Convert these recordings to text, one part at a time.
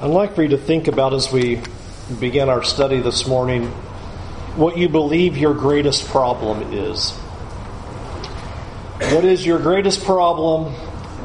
I'd like for you to think about as we begin our study this morning what you believe your greatest problem is. What is your greatest problem?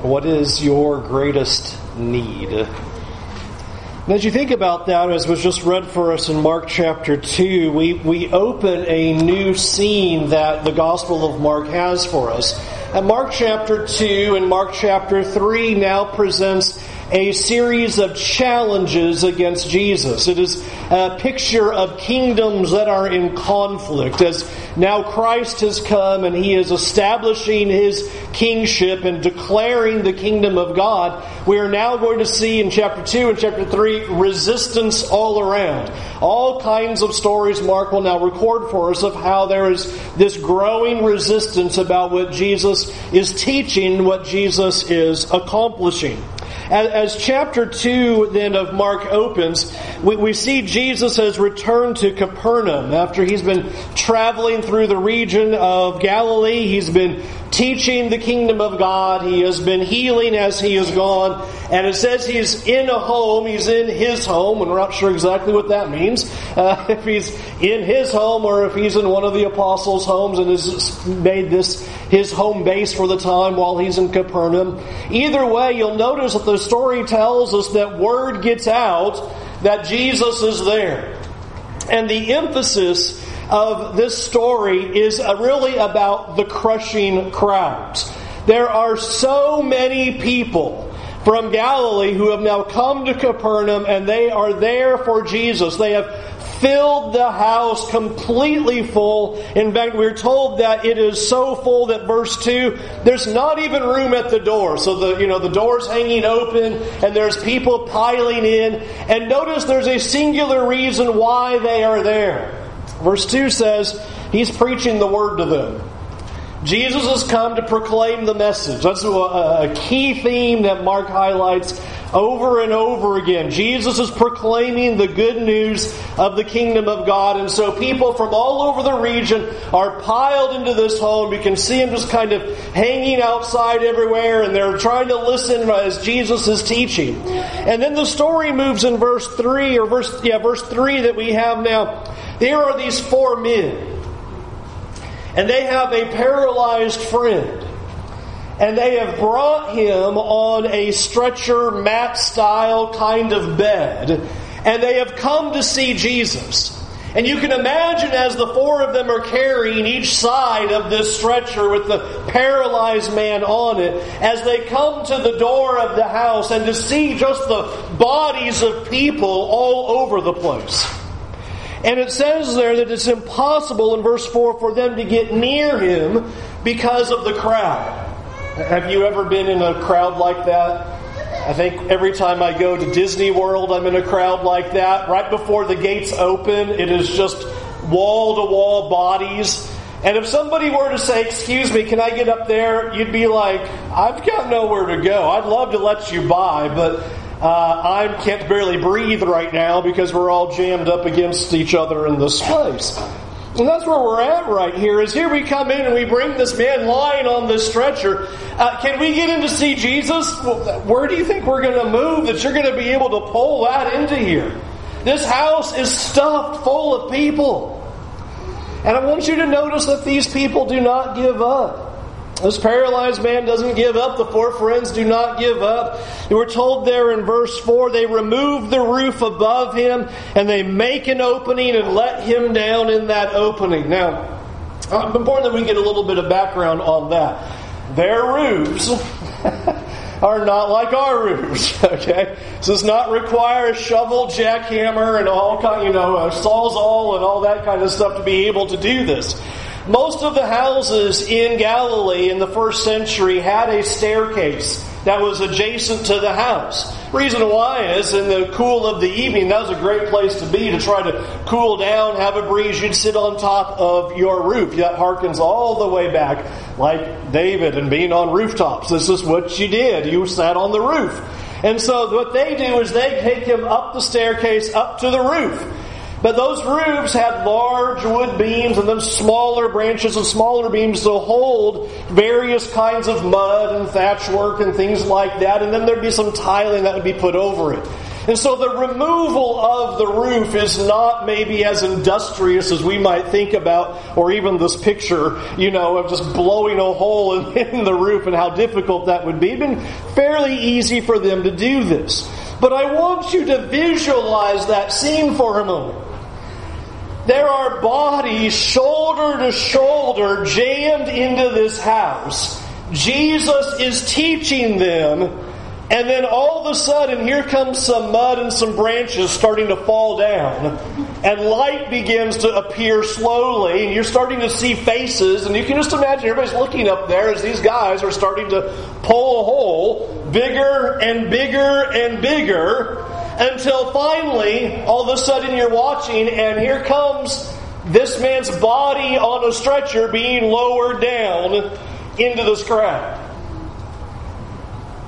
What is your greatest need? And as you think about that, as was just read for us in Mark chapter 2, we, we open a new scene that the Gospel of Mark has for us. And Mark chapter 2 and Mark chapter 3 now presents a series of challenges against Jesus. It is a picture of kingdoms that are in conflict as now Christ has come and he is establishing his kingship and declaring the kingdom of God. We are now going to see in chapter 2 and chapter 3 resistance all around. All kinds of stories Mark will now record for us of how there is this growing resistance about what Jesus is teaching, what Jesus is accomplishing. As, as chapter 2 then of Mark opens, we, we see Jesus has returned to Capernaum after he's been traveling through the region of Galilee. He's been teaching the kingdom of God. He has been healing as he has gone. And it says he's in a home. He's in his home. And we're not sure exactly what that means. Uh, if he's in his home or if he's in one of the apostles' homes and has made this his home base for the time while he's in Capernaum. Either way, you'll notice that the story tells us that word gets out that Jesus is there. And the emphasis of this story is really about the crushing crowds. There are so many people from Galilee who have now come to Capernaum and they are there for Jesus. They have filled the house completely full. In fact, we're told that it is so full that verse 2, there's not even room at the door. So the, you know, the door's hanging open and there's people piling in. And notice there's a singular reason why they are there. Verse 2 says, He's preaching the word to them. Jesus has come to proclaim the message. That's a, key theme that Mark highlights over and over again. Jesus is proclaiming the good news of the kingdom of God. And so people from all over the region are piled into this home. You can see them just kind of hanging outside everywhere and they're trying to listen as Jesus is teaching. And then the story moves in verse 3 or verse, yeah, verse 3 that we have now. There are these four men and they have a paralyzed friend. And they have brought him on a stretcher mat style kind of bed. And they have come to see Jesus. And you can imagine as the four of them are carrying each side of this stretcher with the paralyzed man on it, as they come to the door of the house and to see just the bodies of people all over the place. And it says there that it's impossible in verse 4 for them to get near him because of the crowd. Have you ever been in a crowd like that? I think every time I go to Disney World, I'm in a crowd like that. Right before the gates open, it is just wall to wall bodies. And if somebody were to say, Excuse me, can I get up there? You'd be like, I've got nowhere to go. I'd love to let you by, but uh, I can't barely breathe right now because we're all jammed up against each other in this place. And that's where we're at right here. Is here we come in and we bring this man lying on this stretcher. Uh, can we get in to see Jesus? Where do you think we're going to move that you're going to be able to pull that into here? This house is stuffed full of people. And I want you to notice that these people do not give up. This paralyzed man doesn't give up. The four friends do not give up. We're told there in verse 4 they remove the roof above him and they make an opening and let him down in that opening. Now, uh, important that we get a little bit of background on that. Their roofs are not like our roofs, okay? So does not require a shovel, jackhammer, and all kind, you know, a sawzall and all that kind of stuff to be able to do this. Most of the houses in Galilee in the first century had a staircase that was adjacent to the house. Reason why is in the cool of the evening, that was a great place to be to try to cool down, have a breeze. You'd sit on top of your roof. That harkens all the way back, like David and being on rooftops. This is what you did. You sat on the roof. And so what they do is they take him up the staircase up to the roof. But those roofs had large wood beams and then smaller branches and smaller beams to hold various kinds of mud and thatch work and things like that. And then there'd be some tiling that would be put over it. And so the removal of the roof is not maybe as industrious as we might think about, or even this picture, you know, of just blowing a hole in, in the roof and how difficult that would be. It'd been fairly easy for them to do this. But I want you to visualize that scene for a moment. There are bodies shoulder to shoulder jammed into this house. Jesus is teaching them and then all of a sudden, here comes some mud and some branches starting to fall down. And light begins to appear slowly. And you're starting to see faces. And you can just imagine everybody's looking up there as these guys are starting to pull a hole bigger and bigger and bigger until finally, all of a sudden, you're watching, and here comes this man's body on a stretcher being lowered down into this crowd.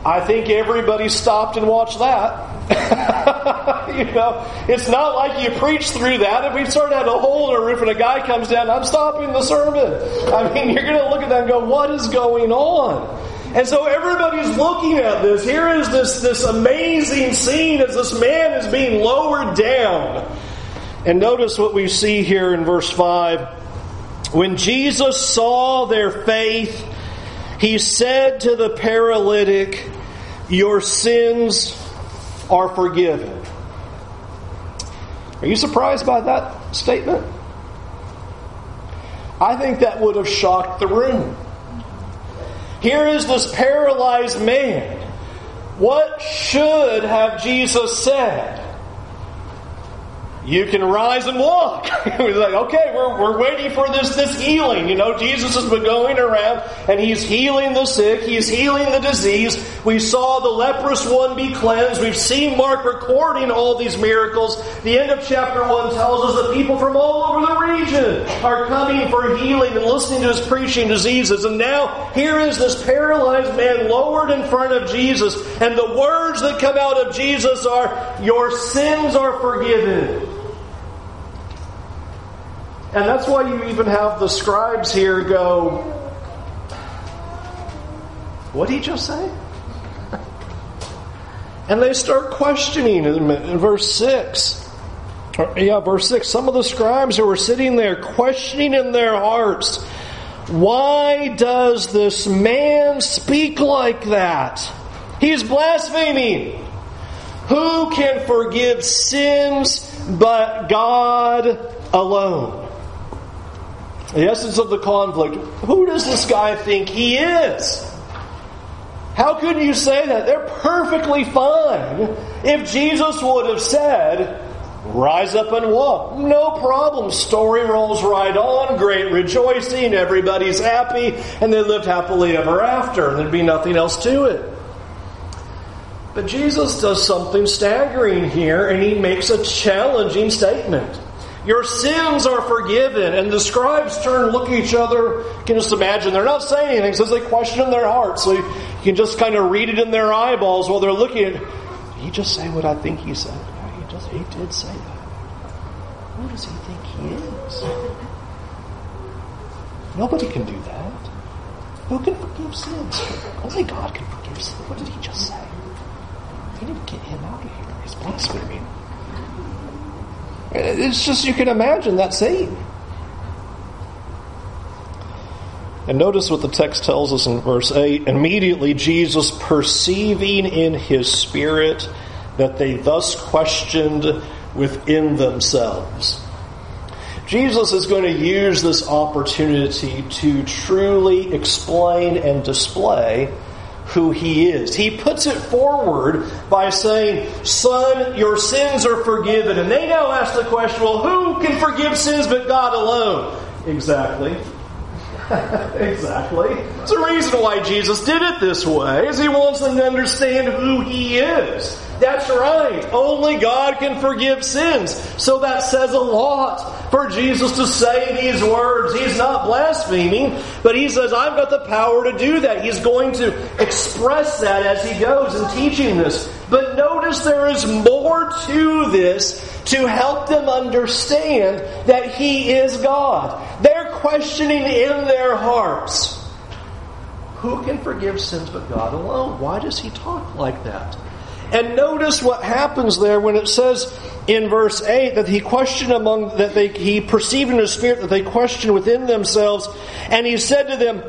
I think everybody stopped and watched that. you know, it's not like you preach through that. If we started had a hole in a roof and a guy comes down, I'm stopping the sermon. I mean, you're going to look at that and go, what is going on? And so everybody's looking at this. Here is this, this amazing scene as this man is being lowered down. And notice what we see here in verse 5. When Jesus saw their faith, he said to the paralytic, Your sins are forgiven. Are you surprised by that statement? I think that would have shocked the room. Here is this paralyzed man. What should have Jesus said? You can rise and walk. We're like, okay, we're, we're waiting for this, this healing. You know, Jesus has been going around and he's healing the sick, he's healing the disease. We saw the leprous one be cleansed. We've seen Mark recording all these miracles. The end of chapter 1 tells us that people from all over the region are coming for healing and listening to his preaching diseases. And now here is this paralyzed man lowered in front of Jesus, and the words that come out of Jesus are, Your sins are forgiven. And that's why you even have the scribes here go, What did he just say? and they start questioning in verse 6. Yeah, verse 6. Some of the scribes who were sitting there questioning in their hearts, Why does this man speak like that? He's blaspheming. Who can forgive sins but God alone? The essence of the conflict who does this guy think he is? How could you say that? They're perfectly fine. If Jesus would have said, Rise up and walk. No problem. Story rolls right on. Great rejoicing. Everybody's happy. And they lived happily ever after. And there'd be nothing else to it. But Jesus does something staggering here, and he makes a challenging statement. Your sins are forgiven. And the scribes turn and look at each other. You can just imagine they're not saying anything, so they question in their hearts. So you can just kind of read it in their eyeballs while they're looking at he just say what I think he said? He just he did say that. Who does he think he is? Nobody can do that. Who can forgive sins? Only God can forgive sins. What did he just say? He didn't get him out of here. He's blaspheming. It's just, you can imagine that scene. And notice what the text tells us in verse 8. Immediately, Jesus, perceiving in his spirit that they thus questioned within themselves. Jesus is going to use this opportunity to truly explain and display who he is. He puts it forward by saying, Son, your sins are forgiven. And they now ask the question, well, who can forgive sins but God alone? Exactly. exactly. It's a reason why Jesus did it this way, is he wants them to understand who he is. That's right. Only God can forgive sins. So that says a lot for Jesus to say these words. He's not blaspheming, but he says, I've got the power to do that. He's going to express that as he goes in teaching this. But notice there is more to this to help them understand that he is God. They're questioning in their hearts. Who can forgive sins but God alone? Why does he talk like that? And notice what happens there when it says in verse 8 that he questioned among, that they, he perceived in his spirit that they questioned within themselves, and he said to them,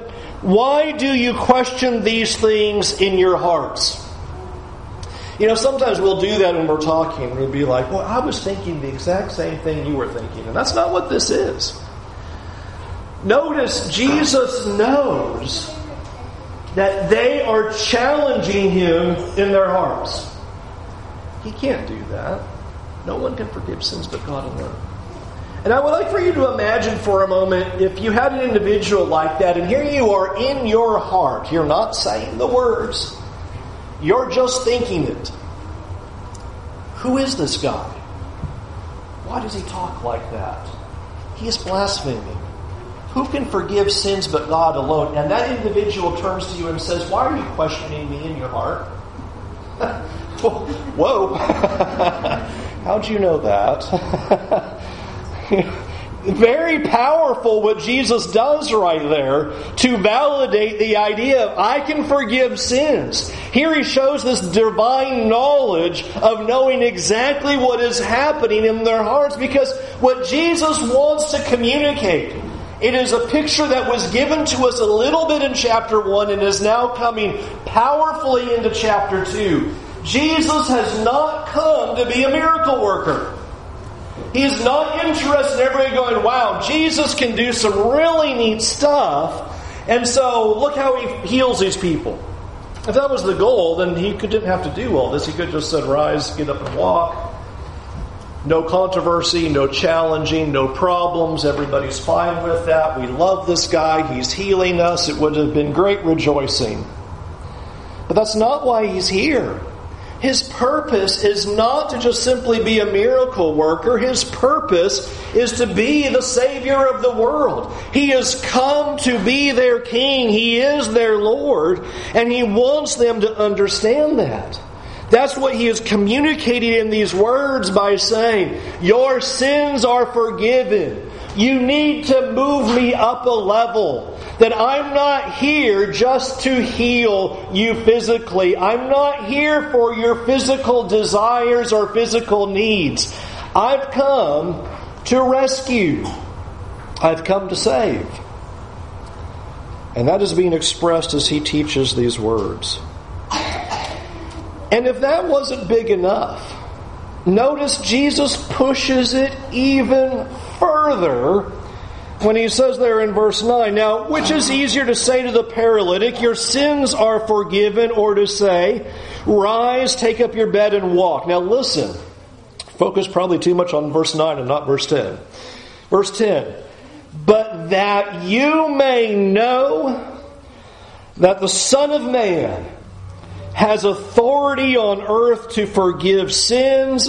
Why do you question these things in your hearts? You know, sometimes we'll do that when we're talking. We'll be like, Well, I was thinking the exact same thing you were thinking. And that's not what this is. Notice Jesus knows that they are challenging him in their hearts. He can't do that. No one can forgive sins but God alone. And I would like for you to imagine for a moment if you had an individual like that, and here you are in your heart. You're not saying the words, you're just thinking it. Who is this guy? Why does he talk like that? He is blaspheming. Who can forgive sins but God alone? And that individual turns to you and says, Why are you questioning me in your heart? Whoa. How'd you know that? Very powerful what Jesus does right there to validate the idea of I can forgive sins. Here he shows this divine knowledge of knowing exactly what is happening in their hearts because what Jesus wants to communicate it is a picture that was given to us a little bit in chapter 1 and is now coming powerfully into chapter 2. Jesus has not come to be a miracle worker. He's not interested in everybody going, wow, Jesus can do some really neat stuff. And so look how he heals these people. If that was the goal, then he didn't have to do all this. He could just said, rise, get up and walk. No controversy, no challenging, no problems. Everybody's fine with that. We love this guy. He's healing us. It would have been great rejoicing. But that's not why he's here. His purpose is not to just simply be a miracle worker. His purpose is to be the Savior of the world. He has come to be their King. He is their Lord. And He wants them to understand that. That's what he is communicating in these words by saying, Your sins are forgiven. You need to move me up a level. That I'm not here just to heal you physically. I'm not here for your physical desires or physical needs. I've come to rescue. I've come to save. And that is being expressed as he teaches these words. And if that wasn't big enough, notice Jesus pushes it even further when he says there in verse 9, Now, which is easier to say to the paralytic, Your sins are forgiven, or to say, Rise, take up your bed and walk? Now, listen. Focus probably too much on verse 9 and not verse 10. Verse 10 But that you may know that the Son of Man has authority on earth to forgive sins.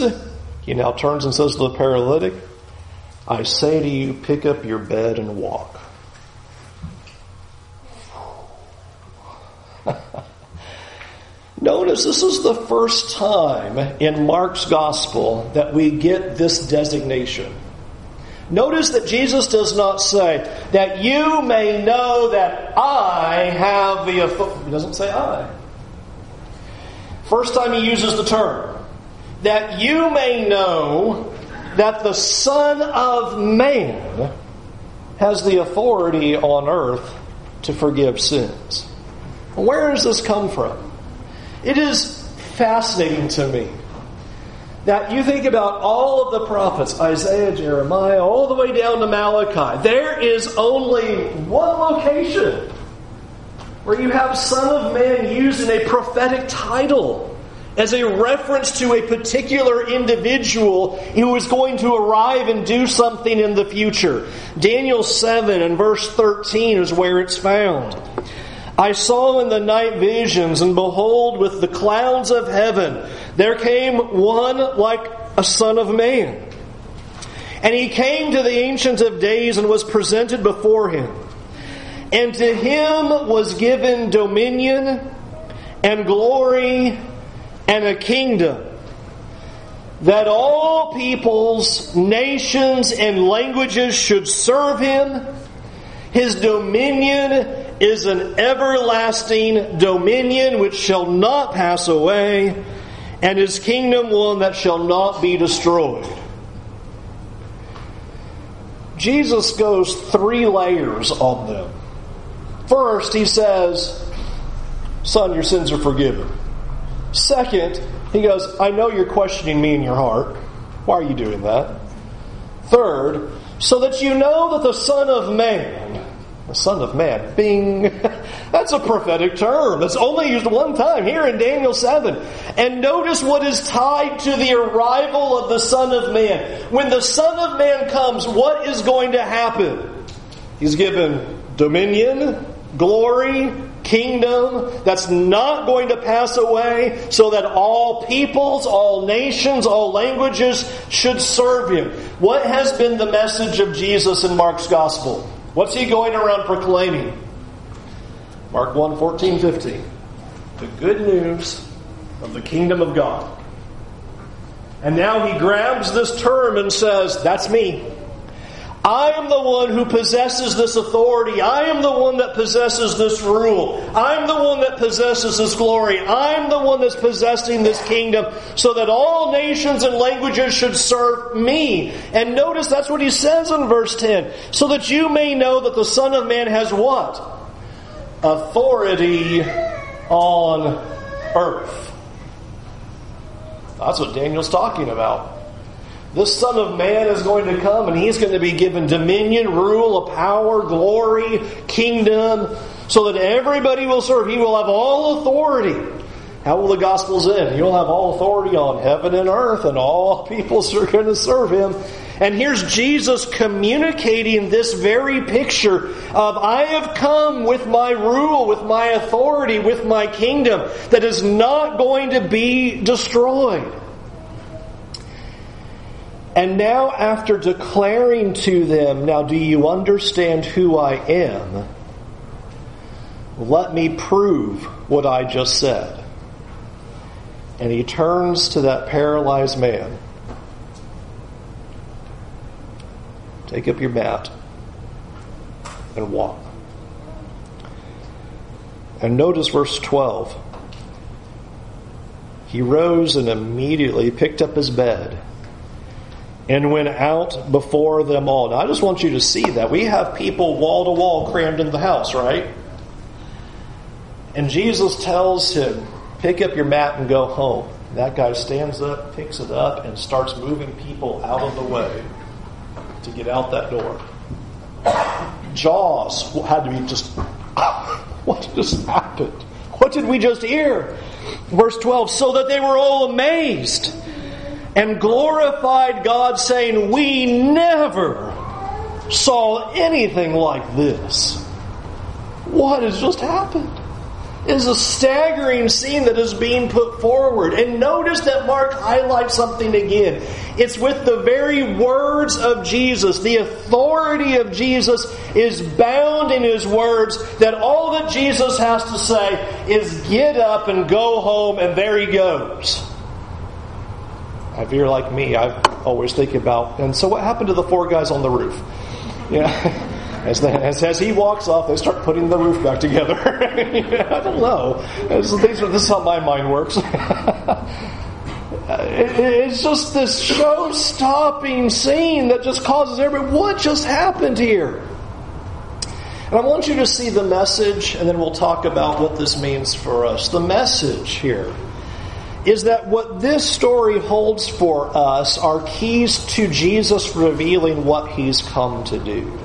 He now turns and says to the paralytic, I say to you, pick up your bed and walk. Notice this is the first time in Mark's gospel that we get this designation. Notice that Jesus does not say, that you may know that I have the authority. He doesn't say I. First time he uses the term. That you may know that the Son of Man has the authority on earth to forgive sins. Where does this come from? It is fascinating to me that you think about all of the prophets, Isaiah, Jeremiah, all the way down to Malachi. There is only one location where you have Son of Man used in a prophetic title as a reference to a particular individual who is going to arrive and do something in the future. Daniel 7 and verse 13 is where it's found. I saw in the night visions, and behold, with the clouds of heaven, there came one like a son of man. And he came to the Ancient of Days and was presented before him. And to him was given dominion and glory and a kingdom that all peoples, nations, and languages should serve him. His dominion is an everlasting dominion which shall not pass away, and his kingdom one that shall not be destroyed. Jesus goes three layers on them. First, he says, Son, your sins are forgiven. Second, he goes, I know you're questioning me in your heart. Why are you doing that? Third, so that you know that the Son of Man, the Son of Man, bing, that's a prophetic term. That's only used one time here in Daniel 7. And notice what is tied to the arrival of the Son of Man. When the Son of Man comes, what is going to happen? He's given dominion, glory, kingdom that's not going to pass away, so that all peoples, all nations, all languages should serve him. What has been the message of Jesus in Mark's gospel? What's he going around proclaiming? Mark 1 14, 15. The good news of the kingdom of God. And now he grabs this term and says, That's me. I am the one who possesses this authority. I am the one that possesses this rule. I'm the one that possesses this glory. I'm the one that's possessing this kingdom so that all nations and languages should serve me. And notice that's what he says in verse 10. So that you may know that the Son of Man has what? Authority on earth. That's what Daniel's talking about. This Son of Man is going to come and he's going to be given dominion, rule, power, glory, kingdom, so that everybody will serve. He will have all authority. How will the Gospels end? He'll have all authority on heaven and earth, and all peoples are going to serve him. And here's Jesus communicating this very picture of I have come with my rule, with my authority, with my kingdom that is not going to be destroyed. And now, after declaring to them, Now do you understand who I am? Let me prove what I just said. And he turns to that paralyzed man. Take up your mat and walk. And notice verse 12. He rose and immediately picked up his bed and went out before them all. Now, I just want you to see that. We have people wall to wall crammed in the house, right? And Jesus tells him, Pick up your mat and go home. That guy stands up, picks it up, and starts moving people out of the way to get out that door. Jaws had to be just, what just happened? What did we just hear? Verse 12, so that they were all amazed and glorified God, saying, We never saw anything like this. What has just happened? It is a staggering scene that is being put forward. And notice that Mark highlights something again. It's with the very words of Jesus. The authority of Jesus is bound in his words that all that Jesus has to say is get up and go home, and there he goes. If you're like me, I always think about, and so what happened to the four guys on the roof? As, the, as, as, he walks off, they start putting the roof back together. I don't know. This, this is how my mind works. it, it's just this show stopping scene that just causes everybody, what just happened here? And I want you to see the message, and then we'll talk about what this means for us. The message here is that what this story holds for us are keys to Jesus revealing what he's come to do.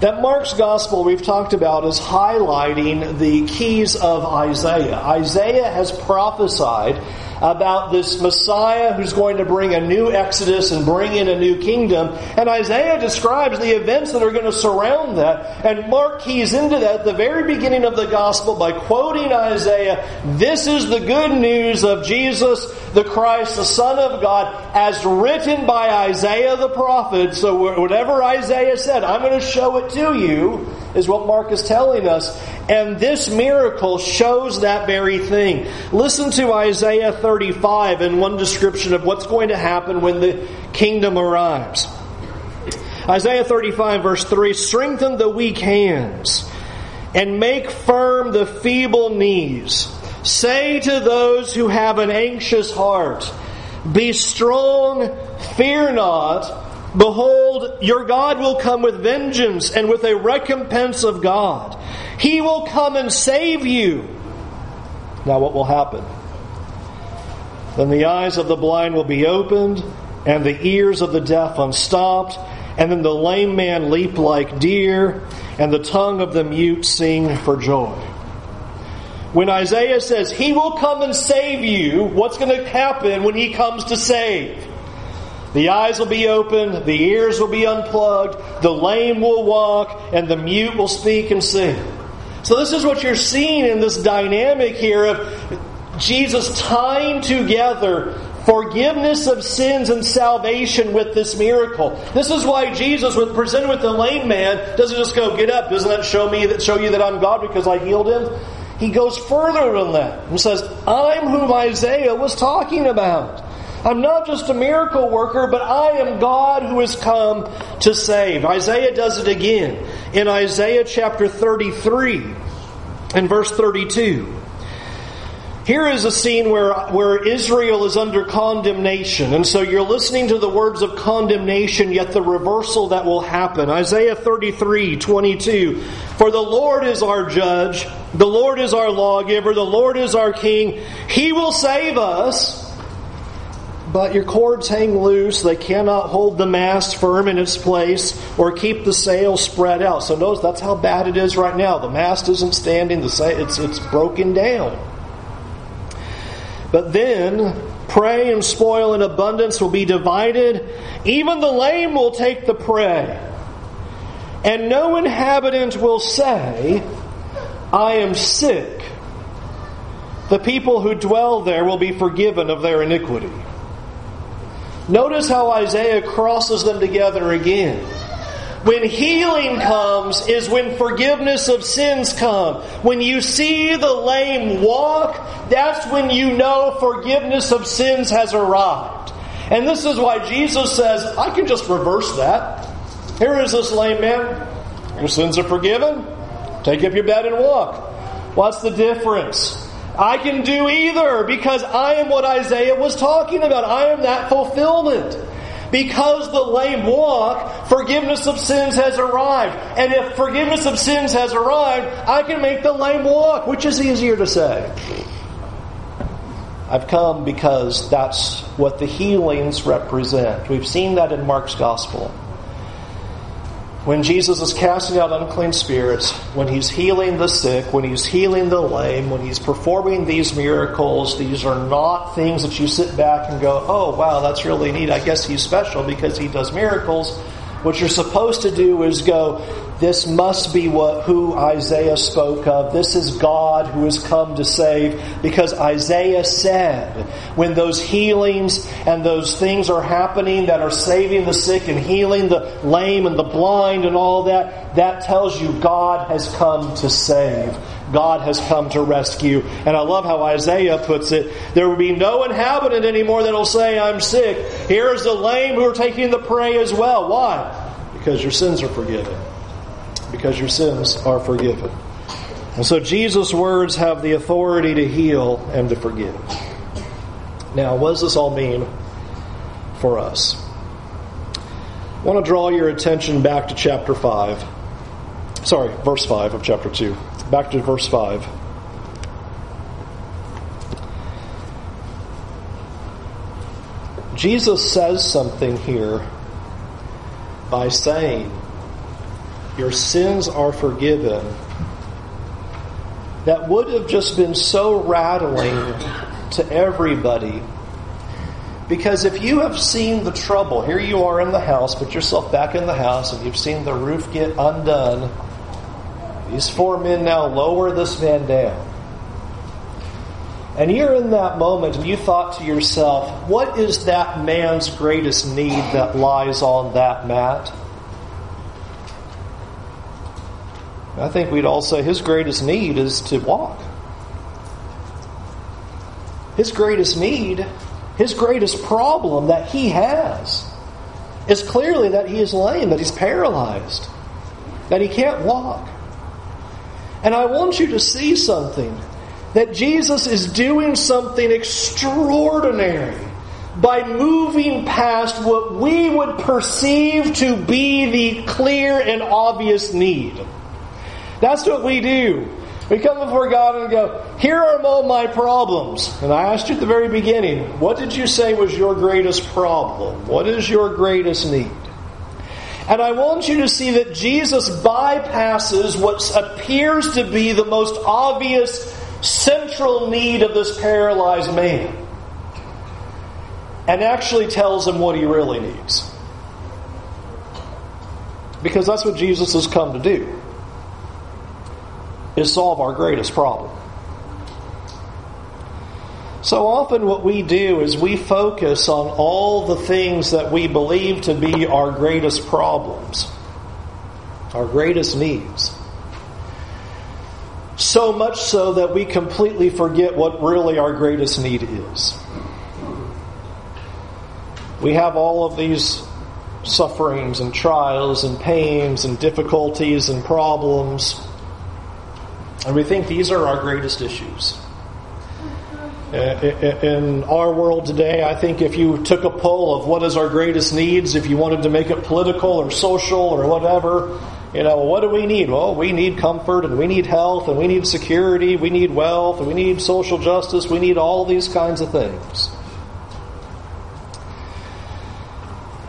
That Mark's gospel we've talked about is highlighting the keys of Isaiah. Isaiah has prophesied about this Messiah who's going to bring a new exodus and bring in a new kingdom. And Isaiah describes the events that are going to surround that. And Mark keys into that at the very beginning of the gospel by quoting Isaiah, This is the good news of Jesus the Christ, the Son of God, as written by Isaiah the prophet. So whatever Isaiah said, I'm going to show it to you, is what Mark is telling us. And this miracle shows that very thing. Listen to Isaiah 35 and one description of what's going to happen when the kingdom arrives. Isaiah 35 verse 3, strengthen the weak hands and make firm the feeble knees. Say to those who have an anxious heart, Be strong, fear not. Behold, your God will come with vengeance and with a recompense of God. He will come and save you. Now, what will happen? Then the eyes of the blind will be opened, and the ears of the deaf unstopped, and then the lame man leap like deer, and the tongue of the mute sing for joy. When Isaiah says, He will come and save you, what's going to happen when He comes to save? The eyes will be opened, the ears will be unplugged, the lame will walk, and the mute will speak and sing. So, this is what you're seeing in this dynamic here of Jesus tying together forgiveness of sins and salvation with this miracle. This is why Jesus, when presented with the lame man, doesn't just go, "Get up." Doesn't that show me that show you that I'm God because I healed him? He goes further than that and says, "I'm whom Isaiah was talking about." I'm not just a miracle worker, but I am God who has come to save. Isaiah does it again in Isaiah chapter 33 and verse 32. Here is a scene where, where Israel is under condemnation. And so you're listening to the words of condemnation, yet the reversal that will happen. Isaiah 33, 22. For the Lord is our judge, the Lord is our lawgiver, the Lord is our king. He will save us but your cords hang loose. They cannot hold the mast firm in its place or keep the sail spread out. So notice that's how bad it is right now. The mast isn't standing. The sail, it's it's broken down. But then prey and spoil in abundance will be divided. Even the lame will take the prey. And no inhabitant will say, I am sick. The people who dwell there will be forgiven of their iniquity. Notice how Isaiah crosses them together again. When healing comes is when forgiveness of sins come. When you see the lame walk, that's when you know forgiveness of sins has arrived. And this is why Jesus says, I can just reverse that. Here is this lame man. Your sins are forgiven. Take up your bed and walk. What's the difference? I can do either because I am what Isaiah was talking about. I am that fulfillment. Because the lame walk, forgiveness of sins has arrived. And if forgiveness of sins has arrived, I can make the lame walk. Which is easier to say? I've come because that's what the healings represent. We've seen that in Mark's Gospel when Jesus is casting out unclean spirits, when he's healing the sick, when he's healing the lame, when he's performing these miracles, these are not things that you sit back and go, oh, wow, that's really neat. I guess he's special because he does miracles. What you're supposed to do is go, this must be what who Isaiah spoke of. This is God who has come to save because Isaiah said when those healings and those things are happening that are saving the sick and healing the lame and the blind and all that, that tells you God has come to save. God has come to rescue. And I love how Isaiah puts it. There will be no inhabitant anymore that will say, I'm sick. Here's the lame who are taking the prey as well. Why? Because your sins are forgiven. Because your sins are forgiven. And so Jesus' words have the authority to heal and to forgive. Now, what does this all mean for us? I want to draw your attention back to chapter 5. Sorry, verse 5 of chapter 2. Back to verse 5. Jesus says something here by saying, Your sins are forgiven. That would have just been so rattling to everybody. Because if you have seen the trouble, here you are in the house, put yourself back in the house, and you've seen the roof get undone these four men now lower this man down. And you're in that moment and you thought to yourself, what is that man's greatest need that lies on that mat? I think we'd all say his greatest need is to walk. His greatest need, his greatest problem that he has is clearly that he is lame, that he's paralyzed, that he can't walk. And I want you to see something. that Jesus is doing something extraordinary by moving past what we would perceive to be the clear and obvious need. That's what we do. We come before God and go, Here are all my problems. And I asked you at the very beginning, what did you say was your greatest problem? What is your greatest need? And I want you to see that Jesus bypasses what appears to be the most obvious central need of this paralyzed man and actually tells him what he really needs. Because that's what Jesus has come to do. Is solve our greatest problem. So often, what we do is we focus on all the things that we believe to be our greatest problems, our greatest needs. So much so that we completely forget what really our greatest need is. We have all of these sufferings and trials and pains and difficulties and problems, and we think these are our greatest issues. Uh, in our world today, I think if you took a poll of what is our greatest needs, if you wanted to make it political or social or whatever, you know, what do we need? Well, we need comfort and we need health and we need security, we need wealth and we need social justice, we need all these kinds of things.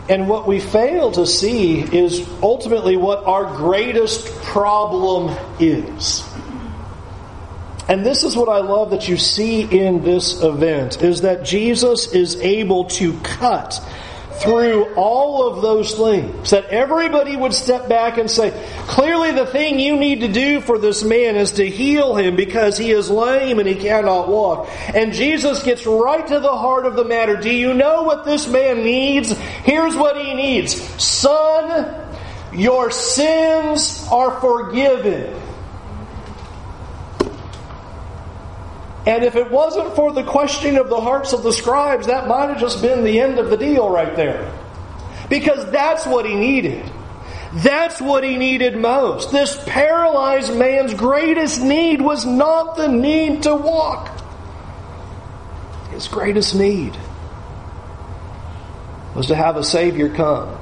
And what we fail to see is ultimately what our greatest problem is. And this is what I love that you see in this event is that Jesus is able to cut through all of those things. That everybody would step back and say, clearly the thing you need to do for this man is to heal him because he is lame and he cannot walk. And Jesus gets right to the heart of the matter. Do you know what this man needs? Here's what he needs. Son, your sins are forgiven. And if it wasn't for the questioning of the hearts of the scribes, that might have just been the end of the deal right there. Because that's what he needed. That's what he needed most. This paralyzed man's greatest need was not the need to walk. His greatest need was to have a Savior come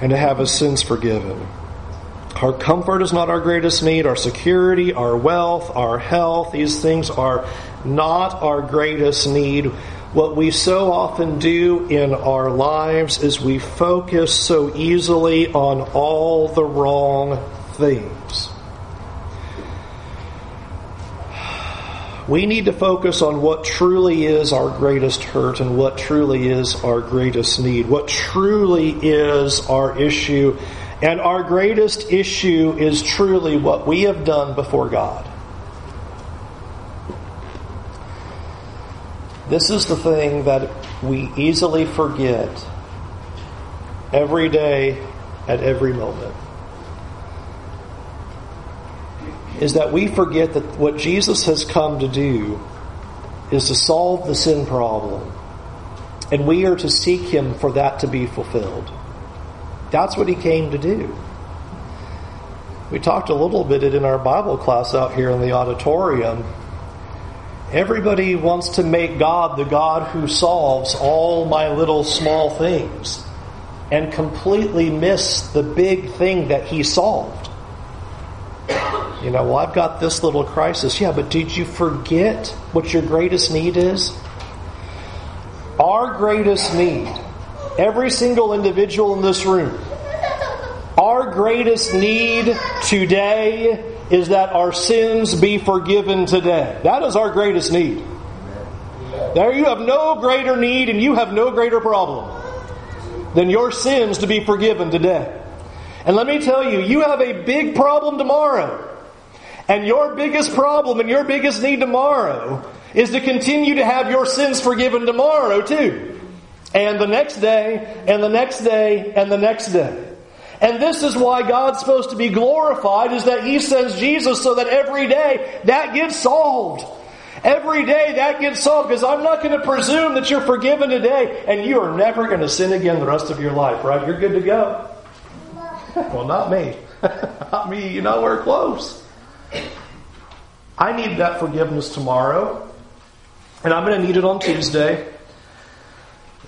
and to have his sins forgiven. Our comfort is not our greatest need. Our security, our wealth, our health, these things are not our greatest need. What we so often do in our lives is we focus so easily on all the wrong things. We need to focus on what truly is our greatest hurt and what truly is our greatest need, what truly is our issue and our greatest issue is truly what we have done before God. This is the thing that we easily forget every day at every moment. Is that we forget that what Jesus has come to do is to solve the sin problem. And we are to seek Him for that to be fulfilled. That's what he came to do. We talked a little bit in our Bible class out here in the auditorium. Everybody wants to make God the God who solves all my little small things and completely miss the big thing that he solved. You know, well, I've got this little crisis. Yeah, but did you forget what your greatest need is? Our greatest need every single individual in this room. Our greatest need today is that our sins be forgiven today. That is our greatest need. There you have no greater need and you have no greater problem than your sins to be forgiven today. And let me tell you, you have a big problem tomorrow. And your biggest problem and your biggest need tomorrow is to continue to have your sins forgiven tomorrow, too and the next day, and the next day, and the next day. And this is why God's supposed to be glorified, is that He sends Jesus so that every day that gets solved. Every day that gets solved because I'm not going to presume that you're forgiven today and you are never going to sin again the rest of your life, right? You're good to go. well, not me. not me. You know, we're close. I need that forgiveness tomorrow, and I'm going to need it on Tuesday.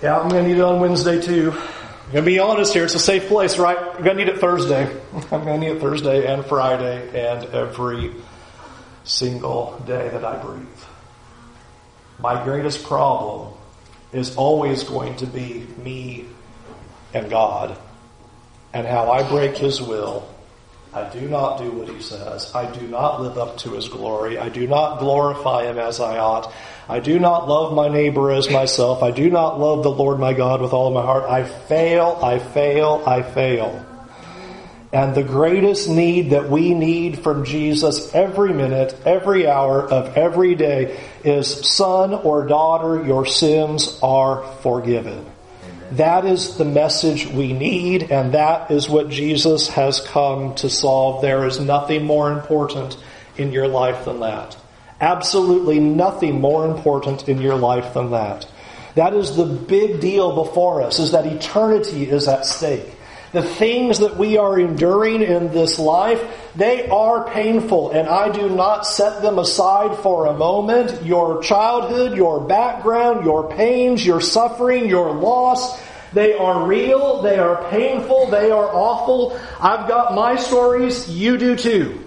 Yeah, I'm going to need it on Wednesday too. I'm going to be honest here. It's a safe place, right? I'm going to need it Thursday. I'm going to need it Thursday and Friday and every single day that I breathe. My greatest problem is always going to be me and God and how I break His will. I do not do what He says. I do not live up to His glory. I do not glorify Him as I ought. I do not love my neighbor as myself. I do not love the Lord my God with all of my heart. I fail, I fail, I fail. And the greatest need that we need from Jesus every minute, every hour of every day is son or daughter, your sins are forgiven. That is the message we need, and that is what Jesus has come to solve. There is nothing more important in your life than that. Absolutely nothing more important in your life than that. That is the big deal before us, is that eternity is at stake. The things that we are enduring in this life, they are painful, and I do not set them aside for a moment. Your childhood, your background, your pains, your suffering, your loss, they are real, they are painful, they are awful. I've got my stories, you do too.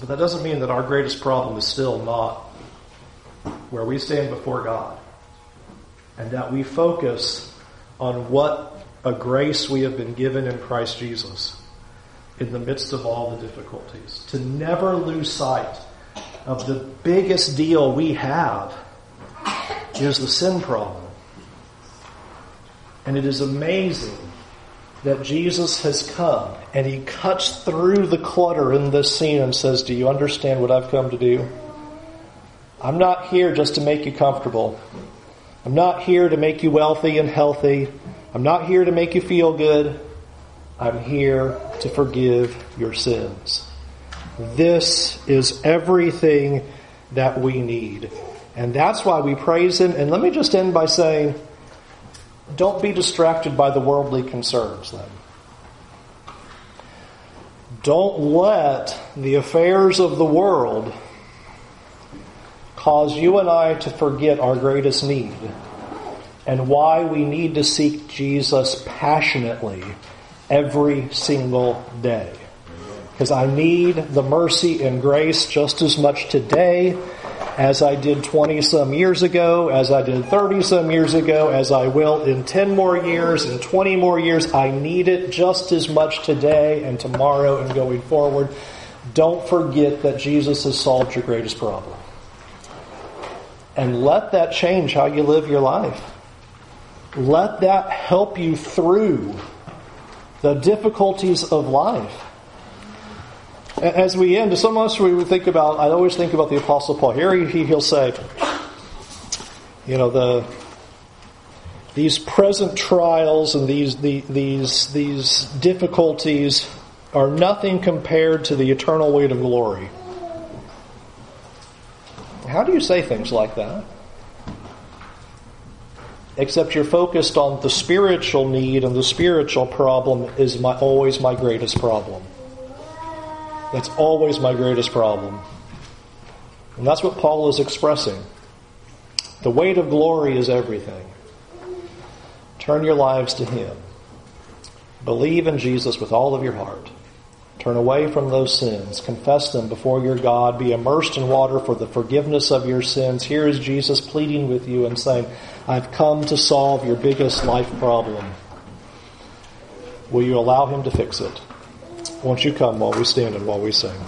But that doesn't mean that our greatest problem is still not where we stand before God. And that we focus on what a grace we have been given in Christ Jesus in the midst of all the difficulties. To never lose sight of the biggest deal we have is the sin problem. And it is amazing that Jesus has come and he cuts through the clutter in this scene and says, Do you understand what I've come to do? I'm not here just to make you comfortable. I'm not here to make you wealthy and healthy. I'm not here to make you feel good. I'm here to forgive your sins. This is everything that we need. And that's why we praise Him. And let me just end by saying, don't be distracted by the worldly concerns then. Don't let the affairs of the world cause you and I to forget our greatest need and why we need to seek Jesus passionately every single day. Because I need the mercy and grace just as much today as I did 20 some years ago, as I did 30 some years ago, as I will in 10 more years, in 20 more years. I need it just as much today and tomorrow and going forward. Don't forget that Jesus has solved your greatest problem. And let that change how you live your life. Let that help you through the difficulties of life. As we end, some of us we would think about. I always think about the Apostle Paul. Here he, he'll say, you know, the these present trials and these the, these these difficulties are nothing compared to the eternal weight of glory. How do you say things like that? Except you're focused on the spiritual need, and the spiritual problem is my, always my greatest problem. That's always my greatest problem. And that's what Paul is expressing. The weight of glory is everything. Turn your lives to Him. Believe in Jesus with all of your heart. Turn away from those sins. Confess them before your God. Be immersed in water for the forgiveness of your sins. Here is Jesus pleading with you and saying, I've come to solve your biggest life problem. Will you allow Him to fix it? Won't you come while we stand and while we sing?